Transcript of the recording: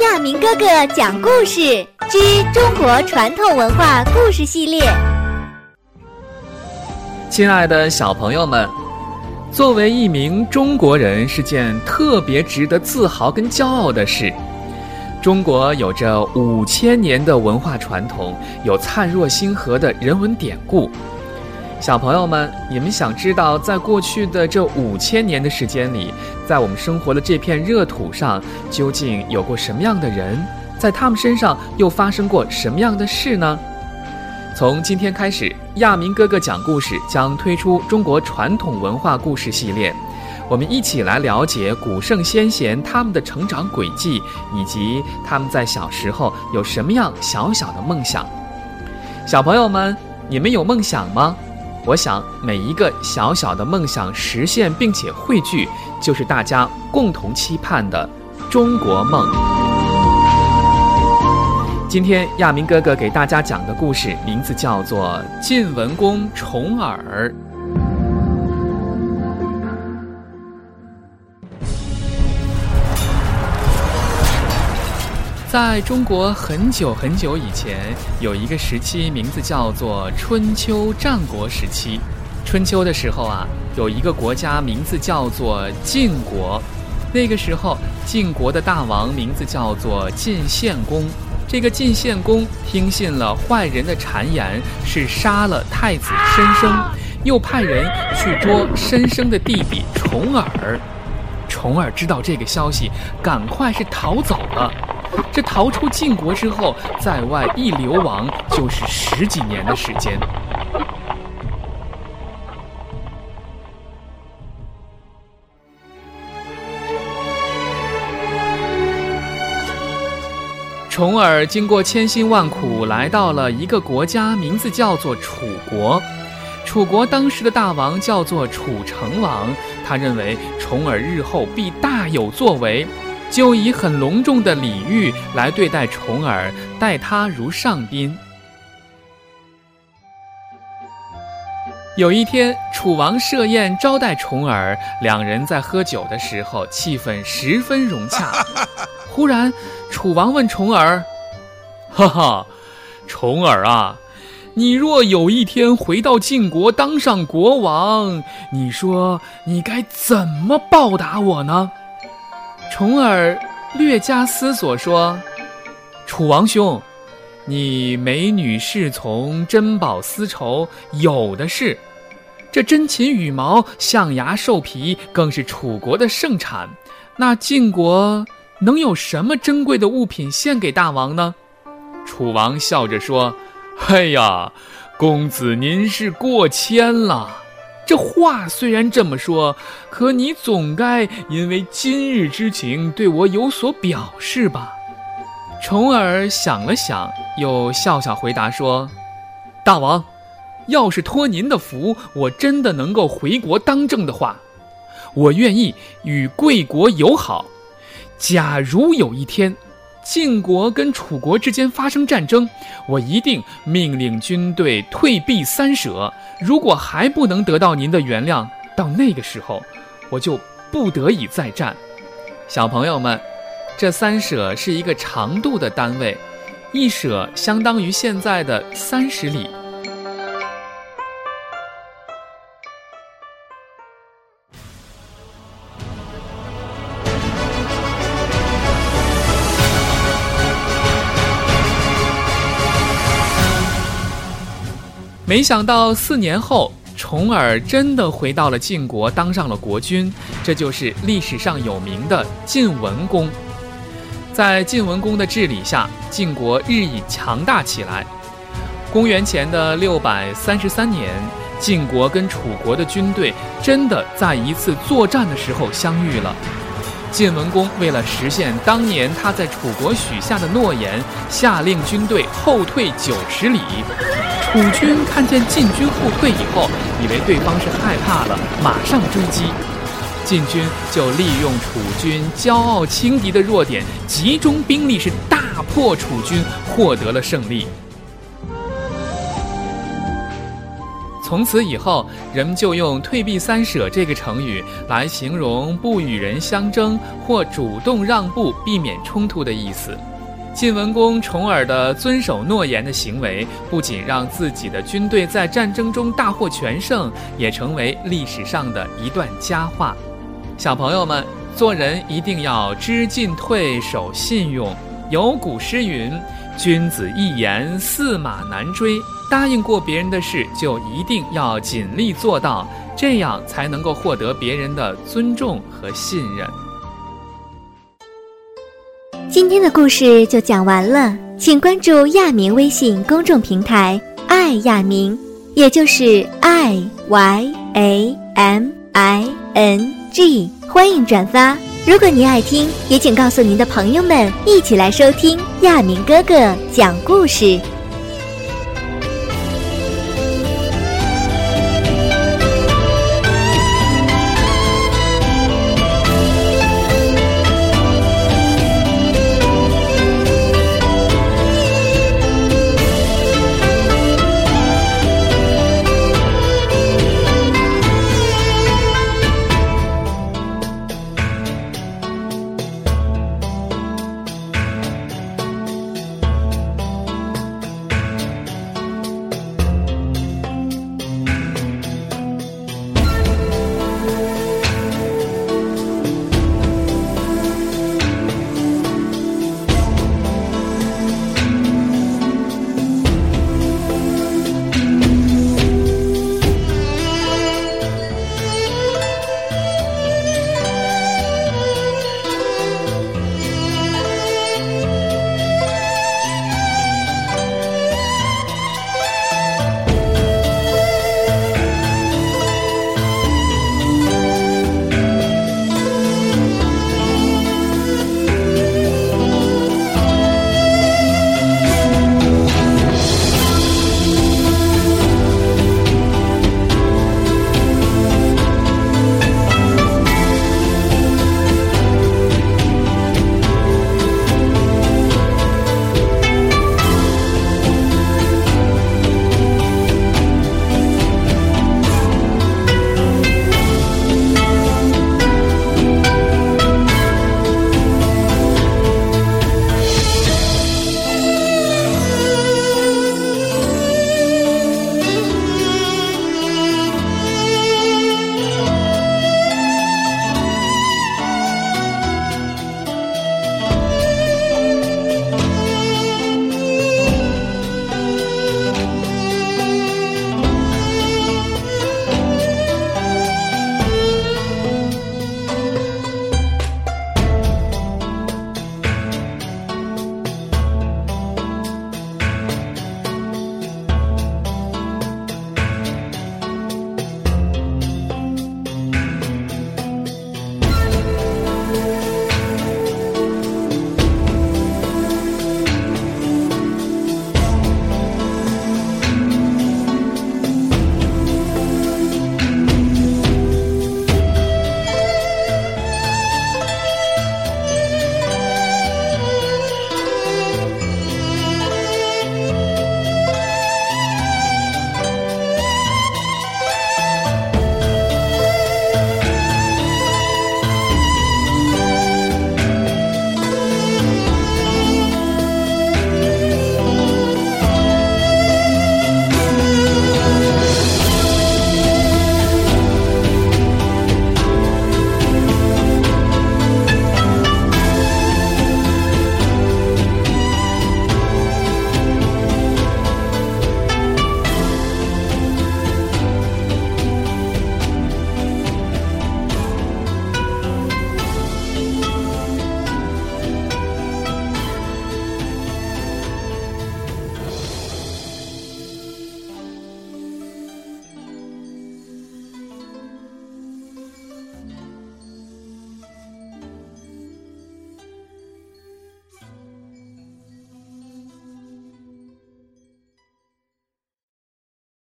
亚明哥哥讲故事之中国传统文化故事系列。亲爱的小朋友们，作为一名中国人是件特别值得自豪跟骄傲的事。中国有着五千年的文化传统，有灿若星河的人文典故。小朋友们，你们想知道，在过去的这五千年的时间里，在我们生活的这片热土上，究竟有过什么样的人？在他们身上又发生过什么样的事呢？从今天开始，亚明哥哥讲故事将推出中国传统文化故事系列，我们一起来了解古圣先贤他们的成长轨迹，以及他们在小时候有什么样小小的梦想。小朋友们，你们有梦想吗？我想，每一个小小的梦想实现并且汇聚，就是大家共同期盼的中国梦。今天亚明哥哥给大家讲的故事名字叫做《晋文公重耳》。在中国很久很久以前，有一个时期，名字叫做春秋战国时期。春秋的时候啊，有一个国家名字叫做晋国。那个时候，晋国的大王名字叫做晋献公。这个晋献公听信了坏人的谗言，是杀了太子申生，又派人去捉申生的弟弟重耳。重耳知道这个消息，赶快是逃走了。这逃出晋国之后，在外一流亡就是十几年的时间。重耳经过千辛万苦，来到了一个国家，名字叫做楚国。楚国当时的大王叫做楚成王，他认为重耳日后必大有作为。就以很隆重的礼遇来对待重耳，待他如上宾。有一天，楚王设宴招待重耳，两人在喝酒的时候，气氛十分融洽。忽然，楚王问重耳：“哈哈，重耳啊，你若有一天回到晋国当上国王，你说你该怎么报答我呢？”重耳略加思索说：“楚王兄，你美女侍从、珍宝丝绸有的是，这珍禽羽毛、象牙兽皮更是楚国的盛产。那晋国能有什么珍贵的物品献给大王呢？”楚王笑着说：“哎呀，公子您是过谦了。”这话虽然这么说，可你总该因为今日之情对我有所表示吧？重耳想了想，又笑笑回答说：“大王，要是托您的福，我真的能够回国当政的话，我愿意与贵国友好。假如有一天……”晋国跟楚国之间发生战争，我一定命令军队退避三舍。如果还不能得到您的原谅，到那个时候，我就不得已再战。小朋友们，这三舍是一个长度的单位，一舍相当于现在的三十里。没想到四年后，重耳真的回到了晋国，当上了国君。这就是历史上有名的晋文公。在晋文公的治理下，晋国日益强大起来。公元前的六百三十三年，晋国跟楚国的军队真的在一次作战的时候相遇了。晋文公为了实现当年他在楚国许下的诺言，下令军队后退九十里。楚军看见晋军后退以后，以为对方是害怕了，马上追击。晋军就利用楚军骄傲轻敌的弱点，集中兵力是大破楚军，获得了胜利。从此以后，人们就用“退避三舍”这个成语来形容不与人相争或主动让步、避免冲突的意思。晋文公重耳的遵守诺言的行为，不仅让自己的军队在战争中大获全胜，也成为历史上的一段佳话。小朋友们，做人一定要知进退、守信用。有古诗云：“君子一言，驷马难追。”答应过别人的事，就一定要尽力做到，这样才能够获得别人的尊重和信任。今天的故事就讲完了，请关注亚明微信公众平台“爱亚明”，也就是 “i y a m i n g”，欢迎转发。如果您爱听，也请告诉您的朋友们，一起来收听亚明哥哥讲故事。